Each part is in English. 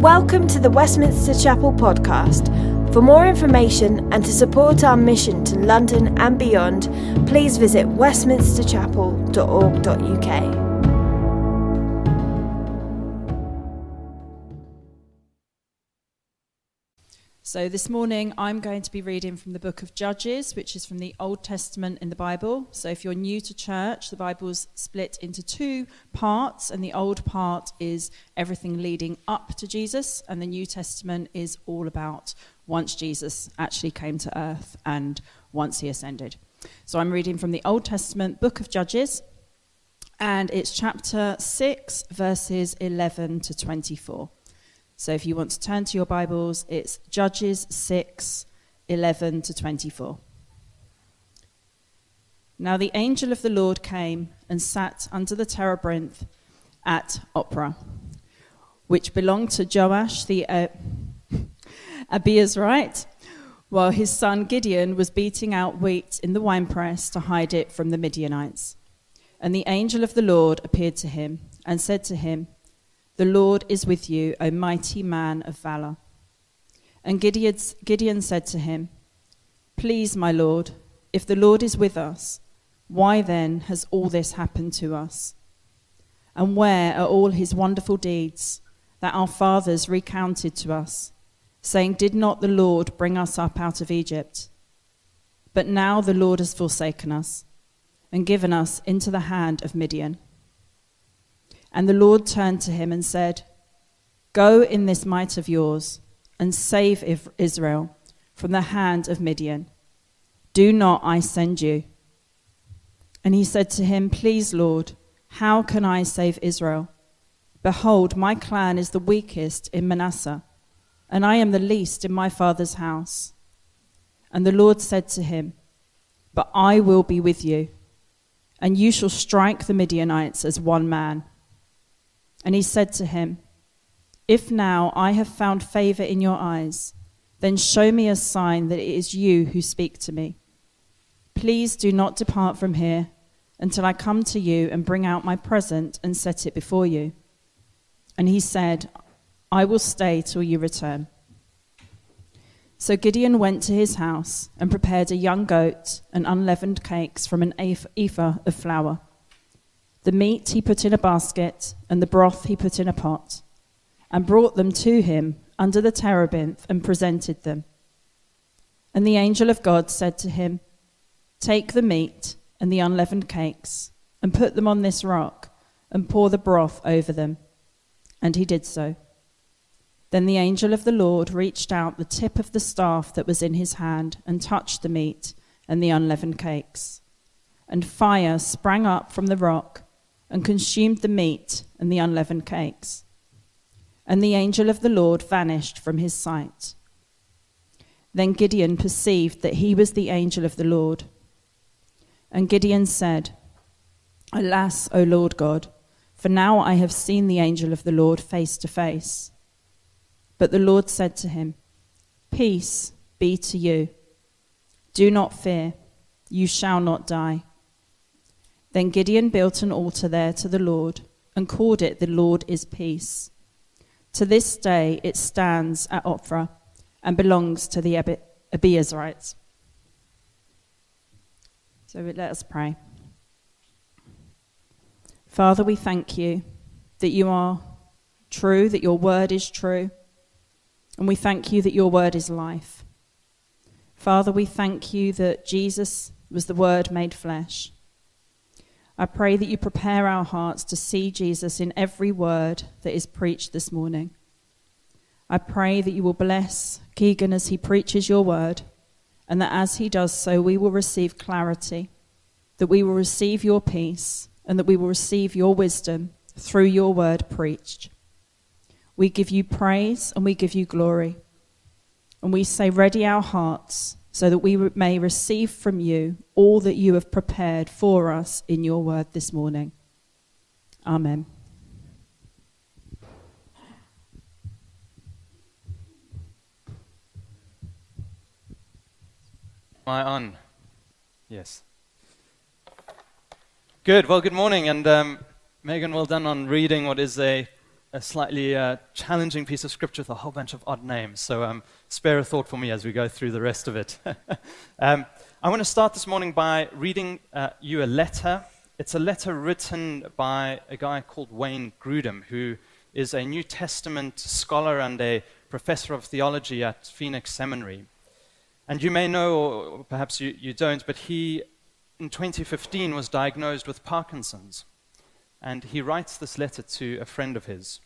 Welcome to the Westminster Chapel podcast. For more information and to support our mission to London and beyond, please visit westminsterchapel.org.uk. So, this morning I'm going to be reading from the book of Judges, which is from the Old Testament in the Bible. So, if you're new to church, the Bible's split into two parts, and the old part is everything leading up to Jesus, and the New Testament is all about once Jesus actually came to earth and once he ascended. So, I'm reading from the Old Testament, book of Judges, and it's chapter 6, verses 11 to 24. So if you want to turn to your Bibles, it's Judges 6 11 to 24. Now the angel of the Lord came and sat under the terebinth at Ophrah, which belonged to Joash the uh, Abiezrite, while his son Gideon was beating out wheat in the winepress to hide it from the Midianites. And the angel of the Lord appeared to him and said to him, the Lord is with you, O mighty man of valor. And Gideon said to him, Please, my Lord, if the Lord is with us, why then has all this happened to us? And where are all his wonderful deeds that our fathers recounted to us, saying, Did not the Lord bring us up out of Egypt? But now the Lord has forsaken us and given us into the hand of Midian. And the Lord turned to him and said, Go in this might of yours and save Israel from the hand of Midian. Do not I send you? And he said to him, Please, Lord, how can I save Israel? Behold, my clan is the weakest in Manasseh, and I am the least in my father's house. And the Lord said to him, But I will be with you, and you shall strike the Midianites as one man. And he said to him, If now I have found favor in your eyes, then show me a sign that it is you who speak to me. Please do not depart from here until I come to you and bring out my present and set it before you. And he said, I will stay till you return. So Gideon went to his house and prepared a young goat and unleavened cakes from an ephah of flour. The meat he put in a basket, and the broth he put in a pot, and brought them to him under the terebinth and presented them. And the angel of God said to him, Take the meat and the unleavened cakes, and put them on this rock, and pour the broth over them. And he did so. Then the angel of the Lord reached out the tip of the staff that was in his hand, and touched the meat and the unleavened cakes. And fire sprang up from the rock and consumed the meat and the unleavened cakes. And the angel of the Lord vanished from his sight. Then Gideon perceived that he was the angel of the Lord. And Gideon said, Alas, O Lord God, for now I have seen the angel of the Lord face to face. But the Lord said to him, Peace be to you. Do not fear, you shall not die. Then Gideon built an altar there to the Lord and called it The Lord is Peace. To this day it stands at Ophrah and belongs to the Abiezrites. So let us pray. Father, we thank you that you are true, that your word is true, and we thank you that your word is life. Father, we thank you that Jesus was the word made flesh I pray that you prepare our hearts to see Jesus in every word that is preached this morning. I pray that you will bless Keegan as he preaches your word, and that as he does so, we will receive clarity, that we will receive your peace, and that we will receive your wisdom through your word preached. We give you praise and we give you glory. And we say, Ready our hearts so that we may receive from you all that you have prepared for us in your word this morning. Amen. Am I on? Yes. Good. Well, good morning. And um, Megan, well done on reading what is a, a slightly uh, challenging piece of scripture with a whole bunch of odd names. So um, spare a thought for me as we go through the rest of it. um, I want to start this morning by reading uh, you a letter. It's a letter written by a guy called Wayne Grudem, who is a New Testament scholar and a professor of theology at Phoenix Seminary. And you may know, or perhaps you, you don't, but he, in 2015, was diagnosed with Parkinson's. And he writes this letter to a friend of his.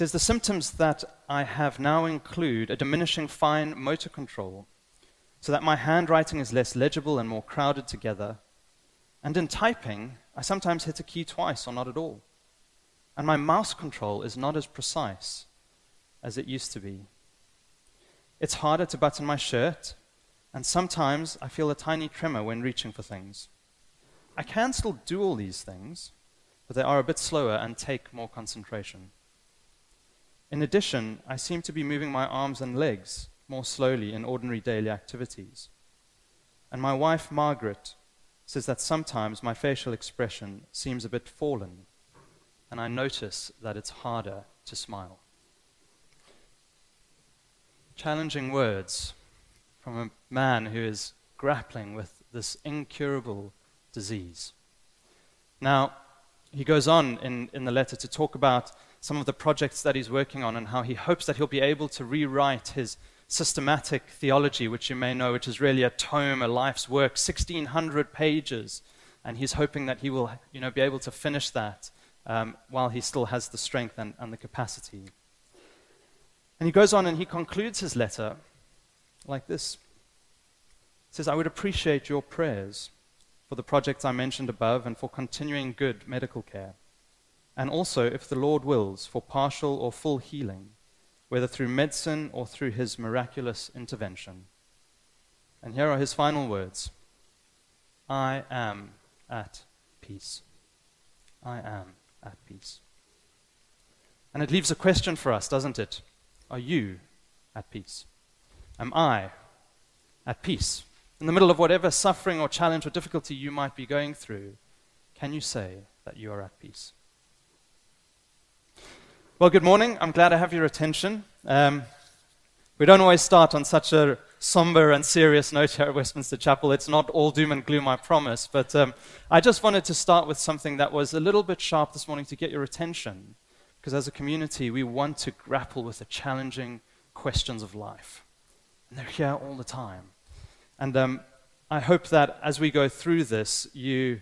Says, The symptoms that I have now include a diminishing fine motor control, so that my handwriting is less legible and more crowded together. And in typing, I sometimes hit a key twice or not at all. And my mouse control is not as precise as it used to be. It's harder to button my shirt, and sometimes I feel a tiny tremor when reaching for things. I can still do all these things, but they are a bit slower and take more concentration. In addition, I seem to be moving my arms and legs more slowly in ordinary daily activities. And my wife, Margaret, says that sometimes my facial expression seems a bit fallen, and I notice that it's harder to smile. Challenging words from a man who is grappling with this incurable disease. Now, he goes on in, in the letter to talk about some of the projects that he's working on and how he hopes that he'll be able to rewrite his systematic theology, which you may know, which is really a tome, a life's work, 1,600 pages. And he's hoping that he will you know, be able to finish that um, while he still has the strength and, and the capacity. And he goes on and he concludes his letter like this. Says, I would appreciate your prayers for the projects I mentioned above and for continuing good medical care. And also, if the Lord wills, for partial or full healing, whether through medicine or through his miraculous intervention. And here are his final words I am at peace. I am at peace. And it leaves a question for us, doesn't it? Are you at peace? Am I at peace? in the middle of whatever suffering or challenge or difficulty you might be going through, can you say that you are at peace? Well, good morning. I'm glad I have your attention. Um, we don't always start on such a somber and serious note here at Westminster Chapel. It's not all doom and gloom, I promise. But um, I just wanted to start with something that was a little bit sharp this morning to get your attention. Because as a community, we want to grapple with the challenging questions of life. And they're here all the time. And um, I hope that as we go through this, you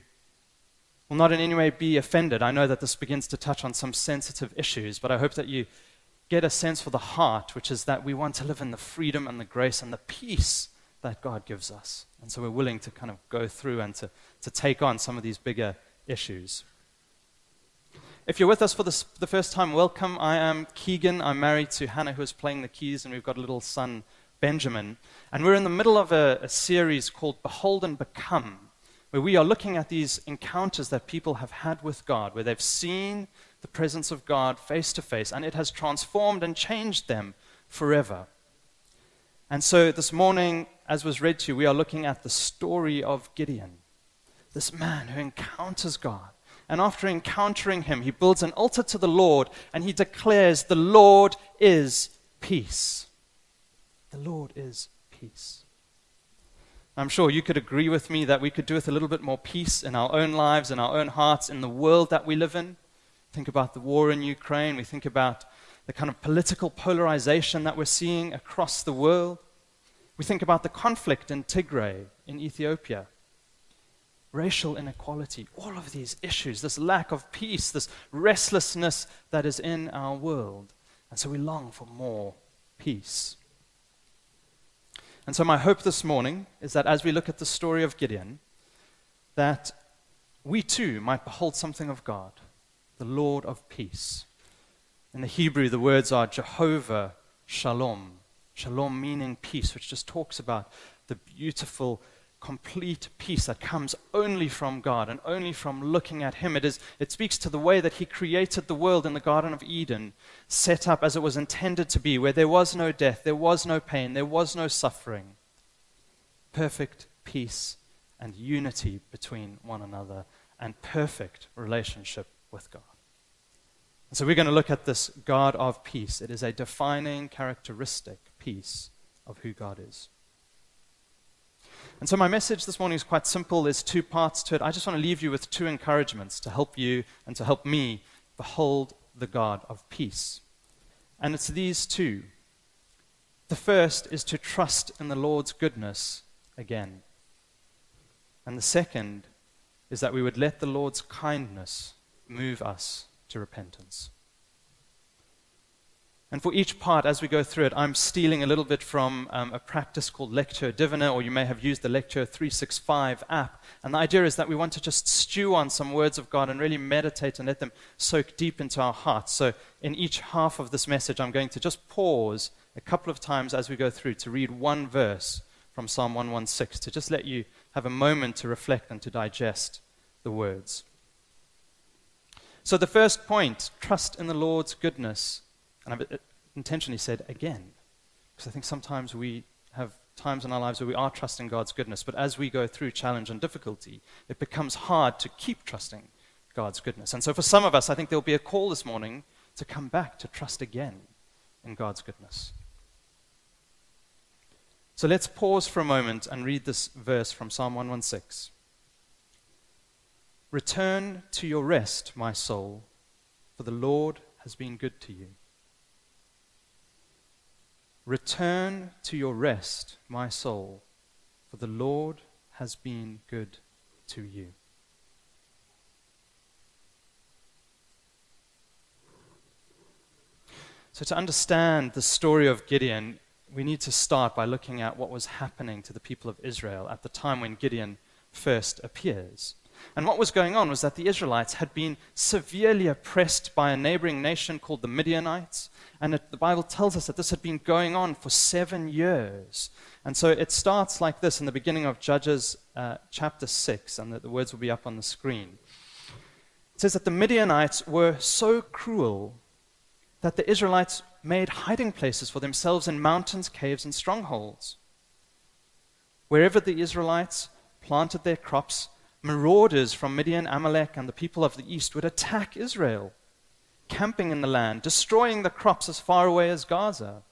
will not in any way be offended. I know that this begins to touch on some sensitive issues, but I hope that you get a sense for the heart, which is that we want to live in the freedom and the grace and the peace that God gives us. And so we're willing to kind of go through and to, to take on some of these bigger issues. If you're with us for this, the first time, welcome. I am Keegan. I'm married to Hannah, who is playing the keys, and we've got a little son, Benjamin. And we're in the middle of a, a, series called Behold and Become, where we are looking at these encounters that people have had with God, where they've seen the presence of God face to face, and it has transformed and changed them forever. And so this morning, as was read to you, we are looking at the story of Gideon, this man who encounters God. And after encountering him, he builds an altar to the Lord and he declares, The Lord is peace. The Lord is peace. I'm sure you could agree with me that we could do with a little bit more peace in our own lives, in our own hearts, in the world that we live in. Think about the war in Ukraine. We think about the kind of political polarization that we're seeing across the world. We think about the conflict in Tigray, in Ethiopia, racial inequality, all of these issues, this lack of peace, this restlessness that is in our world. And so we long for more peace. And so, my hope this morning is that as we look at the story of Gideon, that we too might behold something of God, the Lord of peace. In the Hebrew, the words are Jehovah Shalom. Shalom meaning peace, which just talks about the beautiful complete peace that comes only from God and only from looking at Him. It, is, it speaks to the way that He created the world in the Garden of Eden, set up as it was intended to be, where there was no death, there was no pain, there was no suffering. Perfect peace and unity between one another, and perfect relationship with God. So we're going to look at this God of peace. It is a defining characteristic piece of who God is. And so my message this morning is quite simple. There's two parts to it. I just want to leave you with two encouragements to help you and to help me behold the God of peace. And it's these two. The first is to trust in the Lord's goodness again. And the second is that we would let the Lord's kindness move us to repentance. And for each part, as we go through it, I'm stealing a little bit from um, a practice called Lectio Divina, or you may have used the Lectio 365 app. And the idea is that we want to just stew on some words of God and really meditate and let them soak deep into our hearts. So, in each half of this message, I'm going to just pause a couple of times as we go through to read one verse from Psalm 116 to just let you have a moment to reflect and to digest the words. So, the first point trust in the Lord's goodness and I've uh, intentionally said again, because I think sometimes we have times in our lives where we are trusting God's goodness, but as we go through challenge and difficulty, it becomes hard to keep trusting God's goodness. And so for some of us, I think there'll be a call this morning to come back to trust again in God's goodness. So let's pause for a moment and read this verse from Psalm 116. Return to your rest, my soul, for the Lord has been good to you. Return to your rest, my soul, for the Lord has been good to you. So, to understand the story of Gideon, we need to start by looking at what was happening to the people of Israel at the time when Gideon first appears. And what was going on was that the Israelites had been severely oppressed by a neighboring nation called the Midianites. And it, the Bible tells us that this had been going on for seven years. And so it starts like this in the beginning of Judges uh, chapter 6, and the, the words will be up on the screen. It says that the Midianites were so cruel that the Israelites made hiding places for themselves in mountains, caves, and strongholds. Wherever the Israelites planted their crops, marauders from Midian, Amalek, and the people of the east would attack Israel, camping in the land, destroying the crops as far away as Gaza.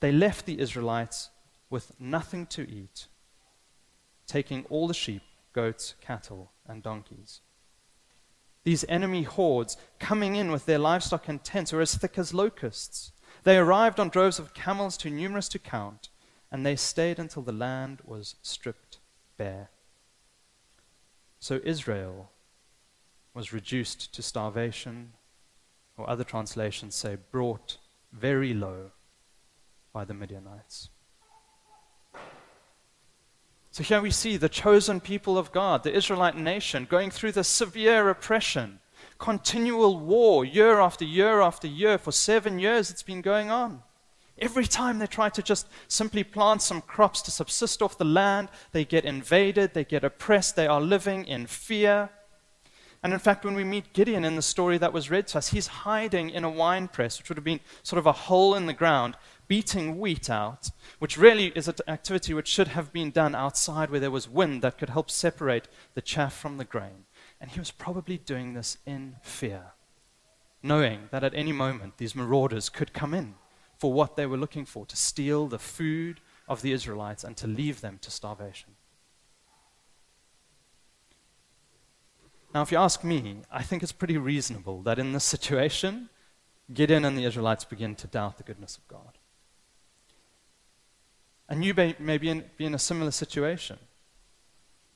They left the Israelites with nothing to eat, taking all the sheep, goats, cattle, and donkeys. These enemy hordes, coming in with their livestock and tents, were as thick as locusts. They arrived on droves of camels too numerous to count, and they stayed until the land was stripped bare. So Israel was reduced to starvation, or other translations say, brought very low by the Midianites. So here we see the chosen people of God, the Israelite nation, going through the severe oppression, continual war, year after year after year. For seven years it's been going on. Every time they try to just simply plant some crops to subsist off the land, they get invaded, they get oppressed, they are living in fear. And in fact, when we meet Gideon in the story that was read to us, he's hiding in a wine press, which would have been sort of a hole in the ground, beating wheat out, which really is an activity which should have been done outside where there was wind that could help separate the chaff from the grain. And he was probably doing this in fear, knowing that at any moment these marauders could come in for what they were looking for to steal the food of the Israelites and to leave them to starvation. Now, if you ask me, I think it's pretty reasonable that in this situation, Gideon and the Israelites begin to doubt the goodness of God. And you may, may be, in, be in a similar situation.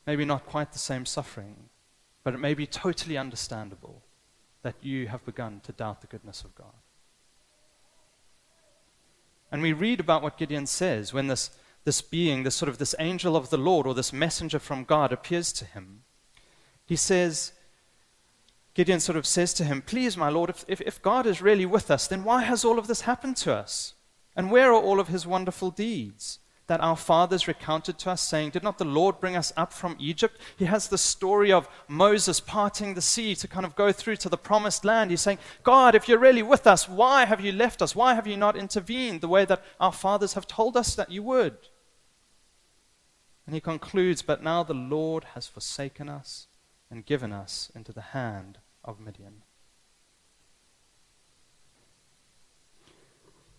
Maybe not quite the same suffering, but it may be totally understandable that you have begun to doubt the goodness of God. And we read about what Gideon says when this, this being, this sort of this angel of the Lord or this messenger from God appears to him. He says, Gideon sort of says to him, Please, my Lord, if, if, if God is really with us, then why has all of this happened to us? And where are all of his wonderful deeds? That our fathers recounted to us, saying, Did not the Lord bring us up from Egypt? He has the story of Moses parting the sea to kind of go through to the promised land. He's saying, God, if you're really with us, why have you left us? Why have you not intervened the way that our fathers have told us that you would? And he concludes, But now the Lord has forsaken us and given us into the hand of Midian.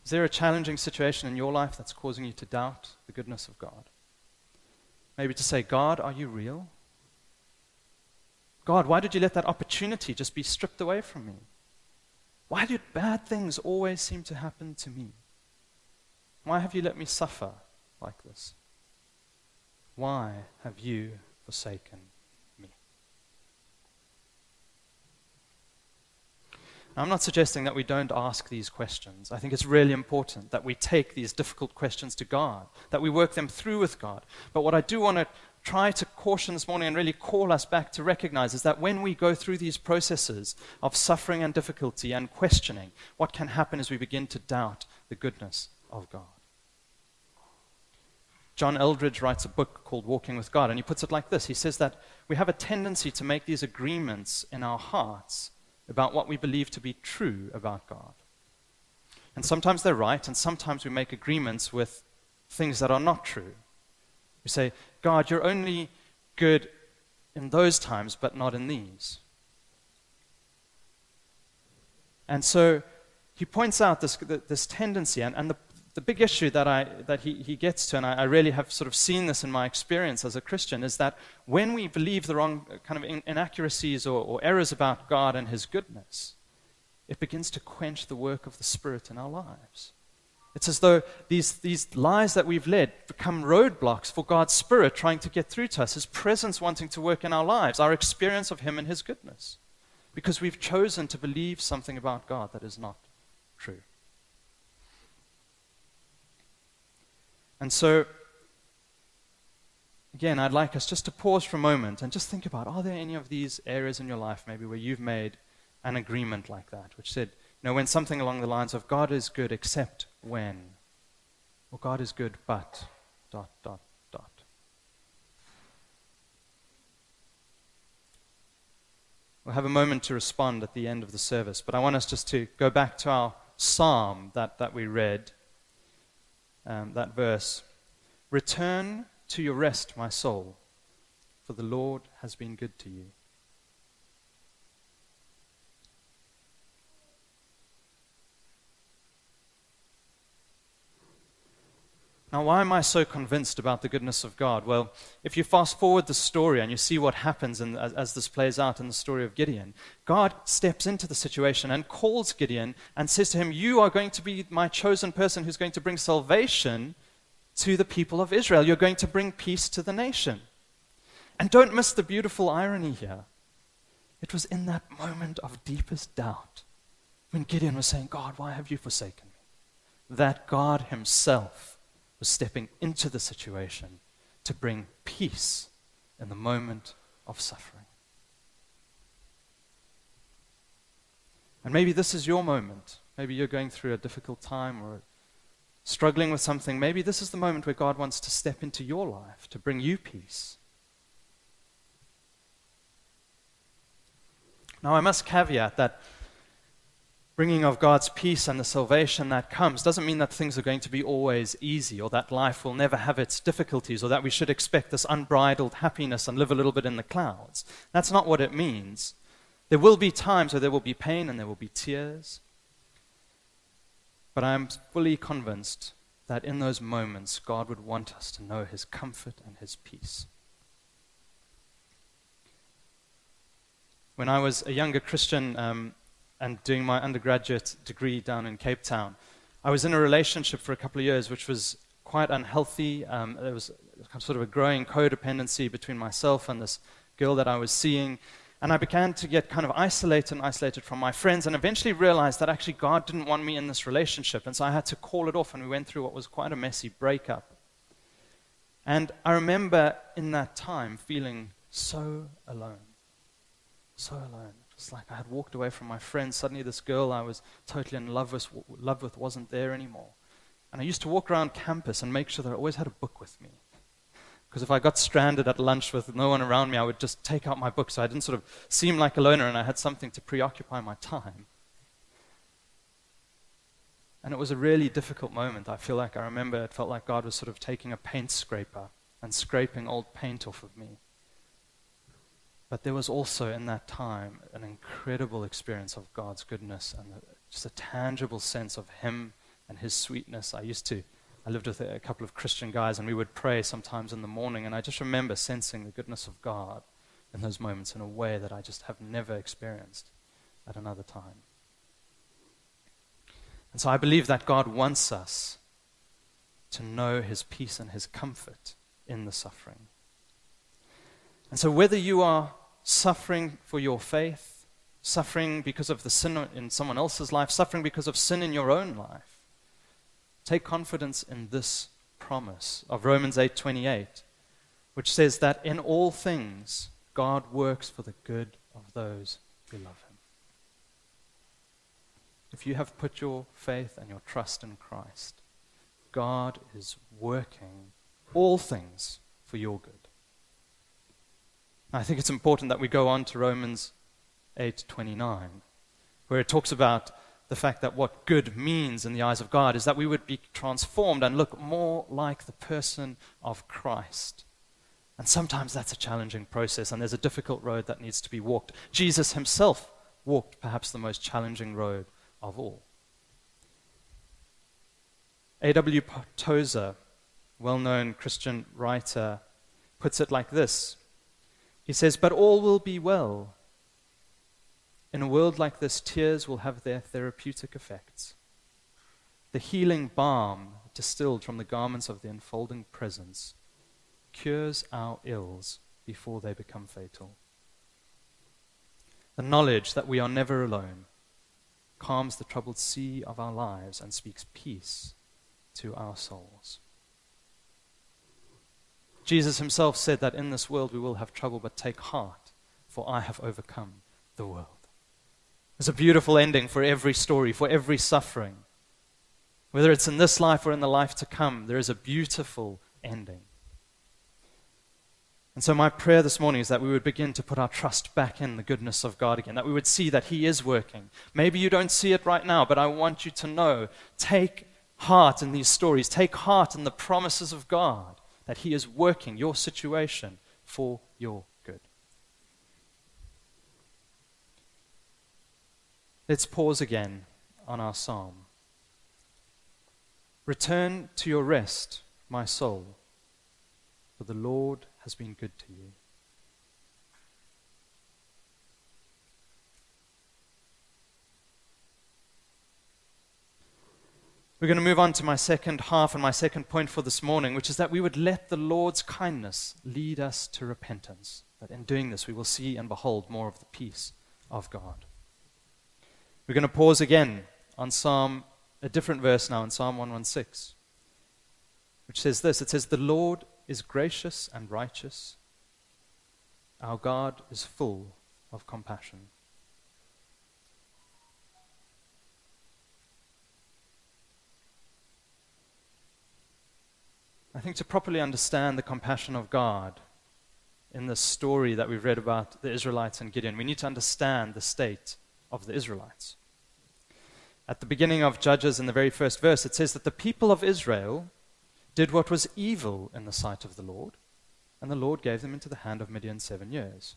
Is there a challenging situation in your life that's causing you to doubt the goodness of God? Maybe to say, God, are you real? God, why did you let that opportunity just be stripped away from me? Why do bad things always seem to happen to me? Why have you let me suffer like this? Why have you forsaken me? Now, I'm not suggesting that we don't ask these questions. I think it's really important that we take these difficult questions to God, that we work them through with God. But what I do want to try to caution this morning and really call us back to recognize is that when we go through these processes of suffering and difficulty and questioning, what can happen is we begin to doubt the goodness of God. John Eldredge writes a book called Walking with God, and he puts it like this He says that we have a tendency to make these agreements in our hearts about what we believe to be true about God. And sometimes they're right, and sometimes we make agreements with things that are not true. We say, God, you're only good in those times, but not in these. And so he points out this, this tendency, and, and the, the big issue that, I, that he, he gets to, and I, I, really have sort of seen this in my experience as a Christian, is that when we believe the wrong uh, kind of in, inaccuracies or, or errors about God and his goodness, it begins to quench the work of the Spirit in our lives. It's as though these, these lies that we've led become roadblocks for God's Spirit trying to get through to us, His presence wanting to work in our lives, our experience of Him and His goodness. Because we've chosen to believe something about God that is not true. And so, again, I'd like us just to pause for a moment and just think about are there any of these areas in your life maybe where you've made an agreement like that, which said, you know, when something along the lines of God is good except when, or God is good but, dot, dot, dot. We'll have a moment to respond at the end of the service, but I want us just to go back to our psalm that, that we read, um, that verse. Return to your rest, my soul, for the Lord has been good to you. Now, why am I so convinced about the goodness of God? Well, if you fast forward the story and you see what happens in, as, as, this plays out in the story of Gideon, God steps into the situation and calls Gideon and says to him, You are going to be my chosen person who's going to bring salvation to the people of Israel. You're going to bring peace to the nation. And don't miss the beautiful irony here. It was in that moment of deepest doubt when Gideon was saying, God, why have you forsaken me? That God Himself was stepping into the situation to bring peace in the moment of suffering. And maybe this is your moment. Maybe you're going through a difficult time or struggling with something. Maybe this is the moment where God wants to step into your life to bring you peace. Now, I must caveat that bringing of God's peace and the salvation that comes doesn't mean that things are going to be always easy or that life will never have its difficulties or that we should expect this unbridled happiness and live a little bit in the clouds. That's not what it means. There will be times where there will be pain and there will be tears. But I am fully convinced that in those moments, God would want us to know His comfort and His peace. When I was a younger Christian, um, and doing my undergraduate degree down in Cape Town, I was in a relationship for a couple of years which was quite unhealthy. Um, there was sort of a growing codependency between myself and this girl that I was seeing. And I began to get kind of isolated and isolated from my friends, and eventually realized that actually God didn't want me in this relationship. And so I had to call it off, and we went through what was quite a messy breakup. And I remember in that time feeling so alone. So alone. It's like I had walked away from my friends. Suddenly, this girl I was totally in love with, love with wasn't there anymore. And I used to walk around campus and make sure that I always had a book with me. Because if I got stranded at lunch with no one around me, I would just take out my book so I didn't sort of seem like a loner and I had something to preoccupy my time. And it was a really difficult moment. I feel like I remember it felt like God was sort of taking a paint scraper and scraping old paint off of me. But there was also in that time an incredible experience of God's goodness and just a tangible sense of Him and his sweetness. I used to, I lived with a couple of Christian guys, and we would pray sometimes in the morning, and I just remember sensing the goodness of God in those moments in a way that I just have never experienced at another time. And so I believe that God wants us to know his peace and his comfort in the suffering. And so, whether you are suffering for your faith, suffering because of the sin in someone else's life, suffering because of sin in your own life, take confidence in this promise of Romans 8:28, which says that in all things God works for the good of those who love him. If you have put your faith and your trust in Christ, God is working all things for your good. I think it's important that we go on to Romans 8:29, where it talks about the fact that what good means in the eyes of God is that we would be transformed and look more like the person of Christ. And sometimes that's a challenging process, and there's a difficult road that needs to be walked. Jesus himself walked perhaps the most challenging road of all. A.W. Tozer, well known Christian writer, puts it like this He says, But all will be well. In a world like this, tears will have their therapeutic effects. The healing balm distilled from the garments of the enfolding presence cures our ills before they become fatal. The knowledge that we are never alone calms the troubled sea of our lives and speaks peace to our souls. Jesus himself said that in this world we will have trouble, but take heart, for I have overcome the world. There's a beautiful ending for every story, for every suffering. Whether it's in this life or in the life to come, there is a beautiful ending. And so, my prayer this morning is that we would begin to put our trust back in the goodness of God again, that we would see that He is working. Maybe you don't see it right now, but I want you to know take heart in these stories, take heart in the promises of God, that He is working your situation for your good. Let's pause again on our psalm. Return to your rest, my soul, for the Lord has been good to you. We're going to move on to my second half and my second point for this morning, which is that we would let the Lord's kindness lead us to repentance. That in doing this, we will see and behold more of the peace of God. We're going to pause again on Psalm, a different verse now in Psalm 116, which says this It says, The Lord is gracious and righteous. Our God is full of compassion. I think to properly understand the compassion of God in the story that we've read about the Israelites and Gideon, we need to understand the state of the Israelites. At the beginning of Judges, in the very first verse, it says that the people of Israel did what was evil in the sight of the Lord, and the Lord gave them into the hand of Midian seven years.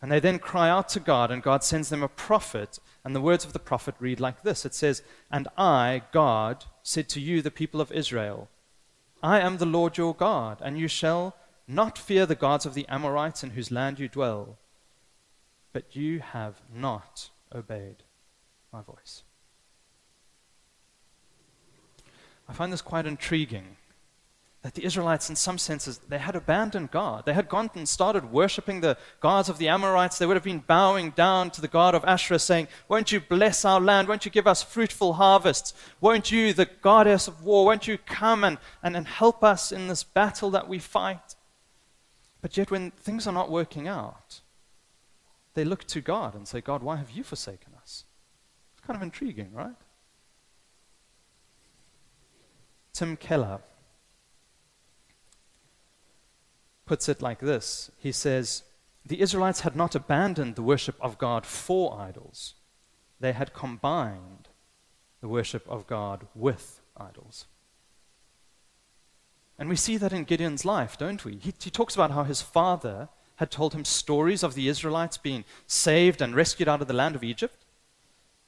And they then cry out to God, and God sends them a prophet. And the words of the prophet read like this It says, And I, God, said to you, the people of Israel, I am the Lord your God, and you shall not fear the gods of the Amorites in whose land you dwell. But you have not obeyed my voice. I find this quite intriguing that the Israelites, in some senses, they had abandoned God. They had gone and started worshipping the gods of the Amorites. They would have been bowing down to the God of Asherah, saying, Won't you bless our land? Won't you give us fruitful harvests? Won't you, the goddess of war, won't you come and, and, and help us in this battle that we fight? But yet, when things are not working out, they look to God and say, God, why have you forsaken us? It's kind of intriguing, right? Tim Keller puts it like this He says, The Israelites had not abandoned the worship of God for idols, they had combined the worship of God with idols. And we see that in Gideon's life, don't we? He, he, talks about how his father had told him stories of the Israelites being saved and rescued out of the land of Egypt.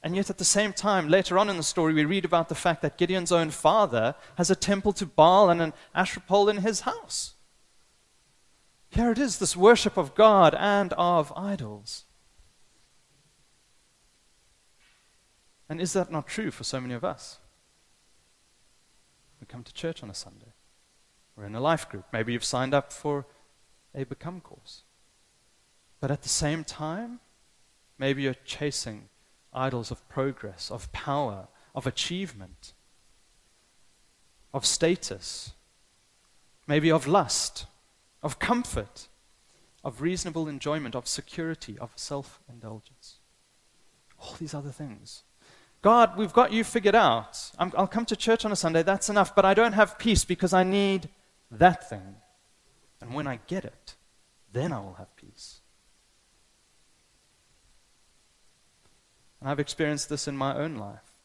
And yet, at the same time, later on in the story, we read about the fact that Gideon's own father has a temple to Baal and an Asherah pole in his house. Here it is, this worship of God and of idols. And is that not true for so many of us? We come to church on a Sunday. We're in a life group. Maybe you've signed up for a Become course. But at the same time, maybe you're chasing idols of progress, of power, of achievement, of status, maybe of lust, of comfort, of reasonable enjoyment, of security, of self indulgence. All these other things. God, we've got you figured out. i will come to church on a Sunday, that's enough, but I don't have peace because I need that thing. And when I get it, then I will have peace. And I've experienced this in my own life.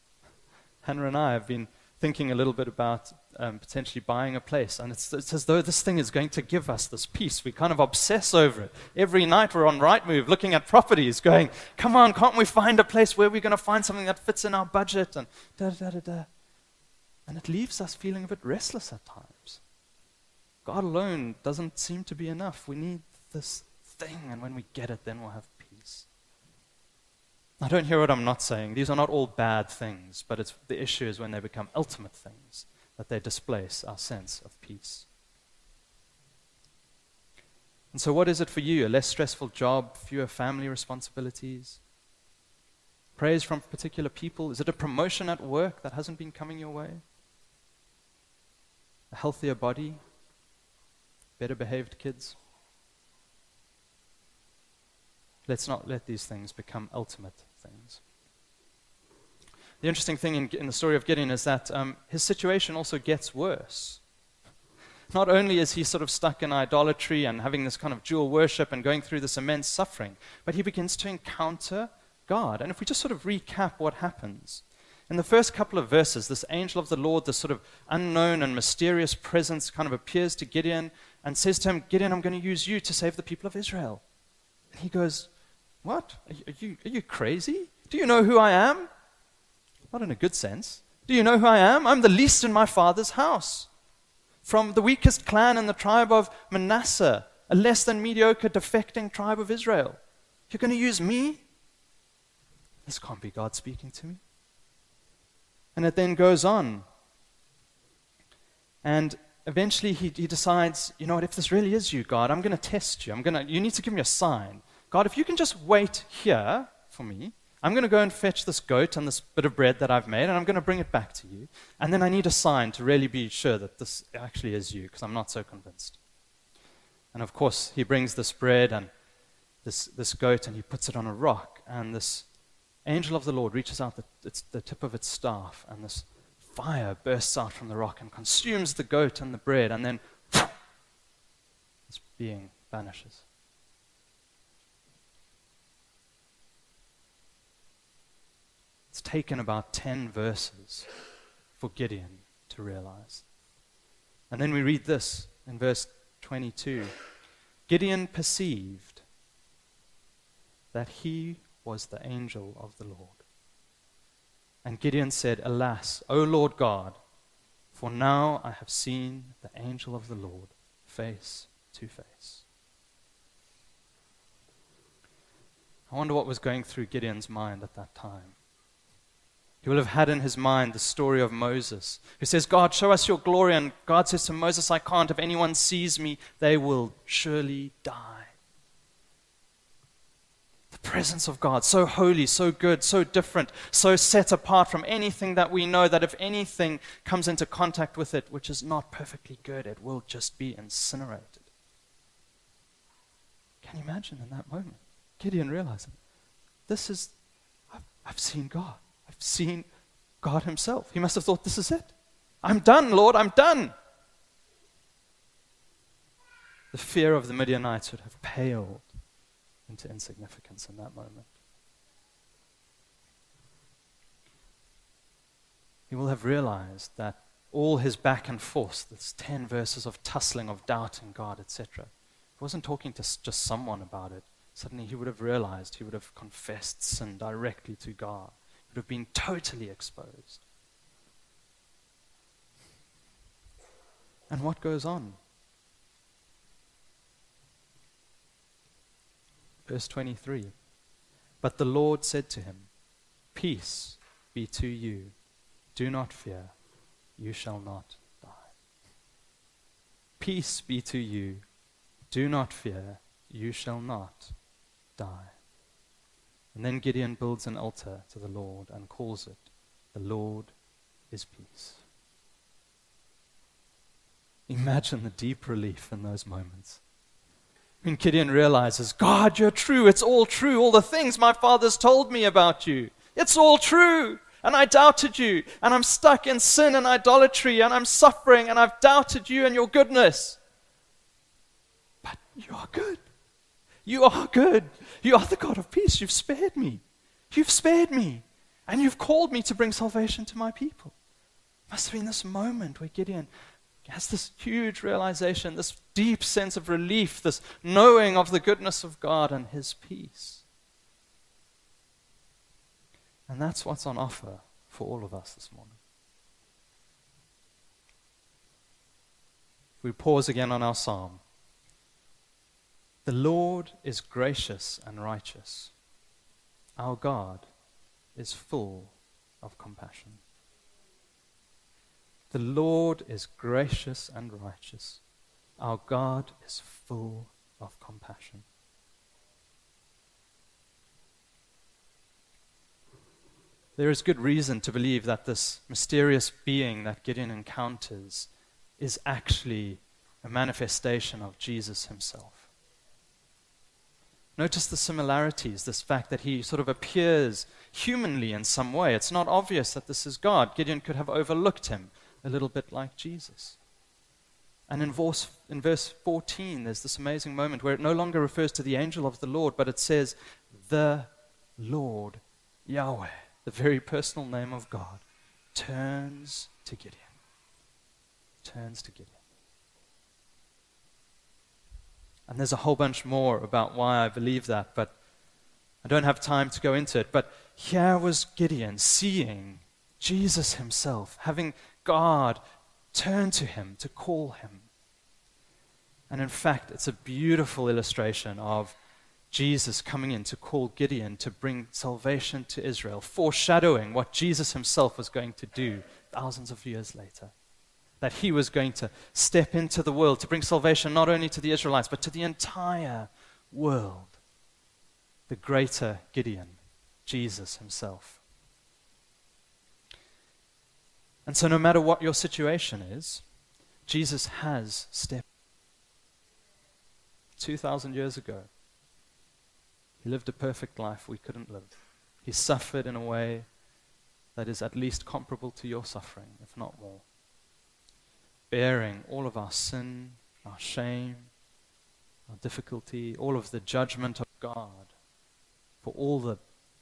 Hannah and I have been thinking a little bit about um, potentially buying a place. And it's, it's, as though this thing is going to give us this peace. We kind of obsess over it. Every night we're on Rightmove looking at properties, going, come on, can't we find a place where we're going to find something that fits in our budget? And da da da da. And it leaves us feeling a bit restless at times. God alone doesn't seem to be enough. We need this thing, and when we get it, then we'll have now, don't hear what I'm not saying. These are not all bad things, but it's, the issue is when they become ultimate things, that they displace our sense of peace. And so, what is it for you? A less stressful job, fewer family responsibilities? Praise from particular people? Is it a promotion at work that hasn't been coming your way? A healthier body? Better behaved kids? Let's not let these things become ultimate things. The interesting thing in, in the story of Gideon is that um, his situation also gets worse. Not only is he sort of stuck in idolatry and having this kind of dual worship and going through this immense suffering, but he begins to encounter God. And if we just sort of recap what happens, in the first couple of verses, this angel of the Lord, this sort of unknown and mysterious presence, kind of appears to Gideon and says to him, Gideon, I'm going to use you to save the people of Israel. And he goes, what? Are you, are you crazy? Do you know who I am? Not in a good sense. Do you know who I am? I'm the least in my father's house. From the weakest clan in the tribe of Manasseh, a less than mediocre, defecting tribe of Israel. You're going to use me? This can't be God speaking to me. And it then goes on. And eventually he, he decides, you know what, if this really is you, God, I'm going to test you. I'm going to, you need to give me a sign. God, if you can just wait here for me, I'm going to go and fetch this goat and this bit of bread that I've made, and I'm going to bring it back to you. And then I need a sign to really be sure that this actually is you, because I'm not so convinced. And of course, he brings this bread and this, this goat, and he puts it on a rock. And this angel of the Lord reaches out the, the tip of its staff, and this fire bursts out from the rock and consumes the goat and the bread, and then this being vanishes. It's taken about 10 verses for Gideon to realize. And then we read this in verse 22 Gideon perceived that he was the angel of the Lord. And Gideon said, Alas, O Lord God, for now I have seen the angel of the Lord face to face. I wonder what was going through Gideon's mind at that time. He will have had in his mind the story of Moses, who says, God, show us your glory. And God says to Moses, I can't. If anyone sees me, they will surely die. The presence of God, so holy, so good, so different, so set apart from anything that we know, that if anything comes into contact with it which is not perfectly good, it will just be incinerated. Can you imagine in that moment? Gideon realizing, this is, I've, I've seen God seen God Himself. He must have thought, This is it. I'm done, Lord, I'm done. The fear of the Midianites would have paled into insignificance in that moment. He will have realized that all his back and forth, this 10 verses of tussling, of doubt doubting God, etc., he wasn't talking to just someone about it. Suddenly he would have realized, he would have confessed sin directly to God would have been totally exposed. And what goes on? Verse 23 But the Lord said to him, Peace be to you. Do not fear. You shall not die. Peace be to you. Do not fear. You shall not die. And then Gideon builds an altar to the Lord and calls it, The Lord is Peace. Imagine the deep relief in those moments. When Gideon realizes, God, you're true. It's all true. All the things my father's told me about you. It's all true. And I doubted you. And I'm stuck in sin and idolatry. And I'm suffering. And I've doubted you and your goodness. But you are good. You are good. You are the God of peace. You've spared me. You've spared me. And you've called me to bring salvation to my people. Must have been this moment where Gideon has this huge realization, this deep sense of relief, this knowing of the goodness of God and His peace. And that's what's on offer for all of us this morning. We pause again on our psalm. The Lord is gracious and righteous. Our God is full of compassion. The Lord is gracious and righteous. Our God is full of compassion. There is good reason to believe that this mysterious being that Gideon encounters is actually a manifestation of Jesus himself. Notice the similarities, this fact that he sort of appears humanly in some way. It's not obvious that this is God. Gideon could have overlooked him a little bit like Jesus. And in verse, in verse 14, there's this amazing moment where it no longer refers to the angel of the Lord, but it says, the Lord Yahweh, the very personal name of God, turns to Gideon. Turns to Gideon. And there's a whole bunch more about why I believe that, but I don't have time to go into it. But here was Gideon seeing Jesus himself, having God turn to him to call him. And in fact, it's a beautiful illustration of Jesus coming in to call Gideon to bring salvation to Israel, foreshadowing what Jesus himself was going to do thousands of years later. That he was going to step into the world to bring salvation not only to the Israelites, but to the entire world. The greater Gideon, Jesus himself. And so, no matter what your situation is, Jesus has stepped 2,000 years ago. He lived a perfect life we couldn't live. He suffered in a way that is at least comparable to your suffering, if not more. Bearing all of our sin, our shame, our difficulty, all of the judgment of God for all the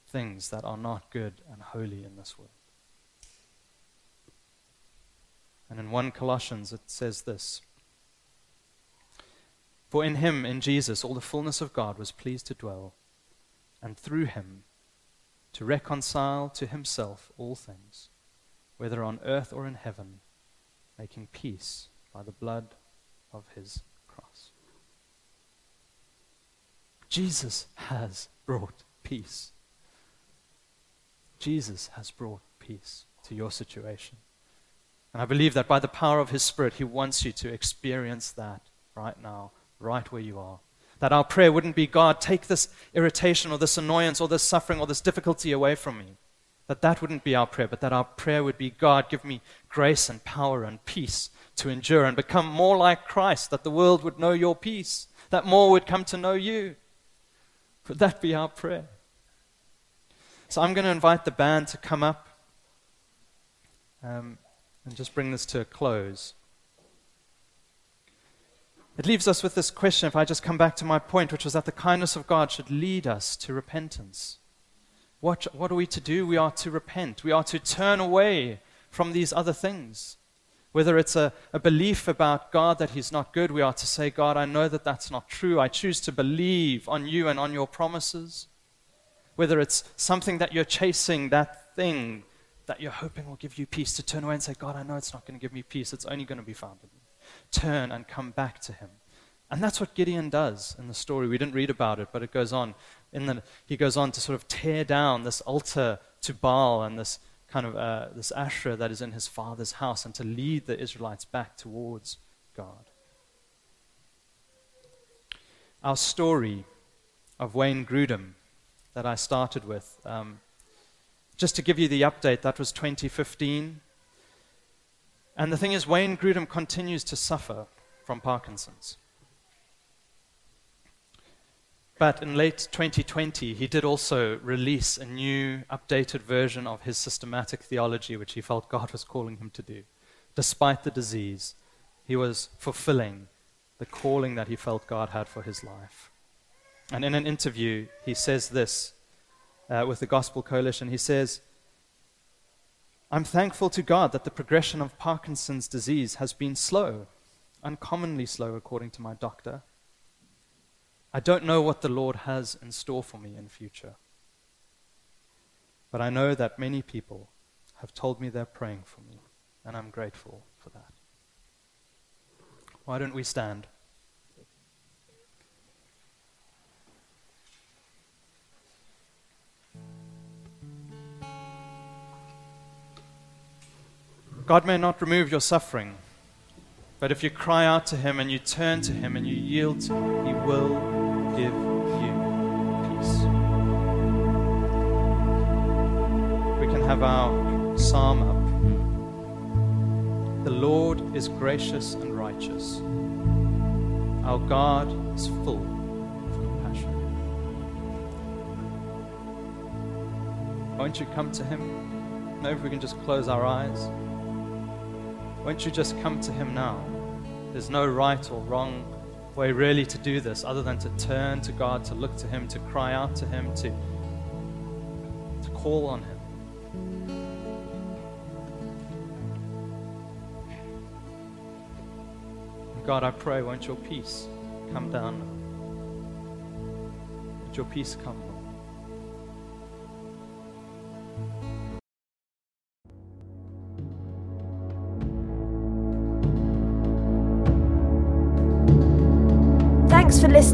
things that are not good and holy in this world. And in 1 Colossians it says this For in him, in Jesus, all the fullness of God was pleased to dwell, and through him to reconcile to himself all things, whether on earth or in heaven, making peace by the blood of his cross. Jesus has brought peace. Jesus has brought peace to your situation. And I believe that by the power of His Spirit, He wants you to experience that right now, right where you are. That our prayer wouldn't be, God, take this irritation or this annoyance or this suffering or this difficulty away from me. That that wouldn't be our prayer, but that our prayer would be, God, give me grace and power and peace to endure and become more like Christ, that the world would know your peace, that more would come to know you. Would that be our prayer? So I'm going to invite the band to come up. Um, and just bring this to a close. It leaves us with this question, if I just come back to my point, which was that the kindness of God should lead us to repentance. What, what are we to do? We are to repent. We are to turn away from these other things. Whether it's a, a belief about God that He's not good, we are to say, God, I know that that's not true. I choose to believe on you and on your promises. whether it's something that you're chasing, that thing that you're hoping will give you peace, to turn away and say, God, I know it's not going to give me peace. It's only going to be found in me. Turn and come back to Him. And that's what Gideon does in the story. We didn't read about it, but it goes on. In the, he goes on to sort of tear down this altar to Baal and this kind of uh, this Asherah that is in his father's house and to lead the Israelites back towards God. Our story of Wayne Grudem that I started with, um, just to give you the update, that was 2015. And the thing is, Wayne Grudem continues to suffer from Parkinson's. But in late 2020, he did also release a new, updated version of his systematic theology, which he felt God was calling him to do. Despite the disease, he was fulfilling the calling that he felt God had for his life. And in an interview, he says this uh, with the Gospel Coalition. He says, I'm thankful to God that the progression of Parkinson's disease has been slow, uncommonly slow, according to my doctor. I don't know what the Lord has in store for me in future. But I know that many people have told me they're praying for me, and I'm grateful for that. Why don't we stand? God may not remove your suffering, but if you cry out to Him and you turn to Him and you yield to Him, He will give you peace. We can have our psalm up. The Lord is gracious and righteous. Our God is full of compassion. Won't you come to Him? Maybe if we can just close our eyes. Won't you just come to Him now? There's no right or wrong way really to do this other than to turn to God, to look to Him, to cry out to Him, to, to call on Him. God, I pray, won't your peace come down? Won't your peace come?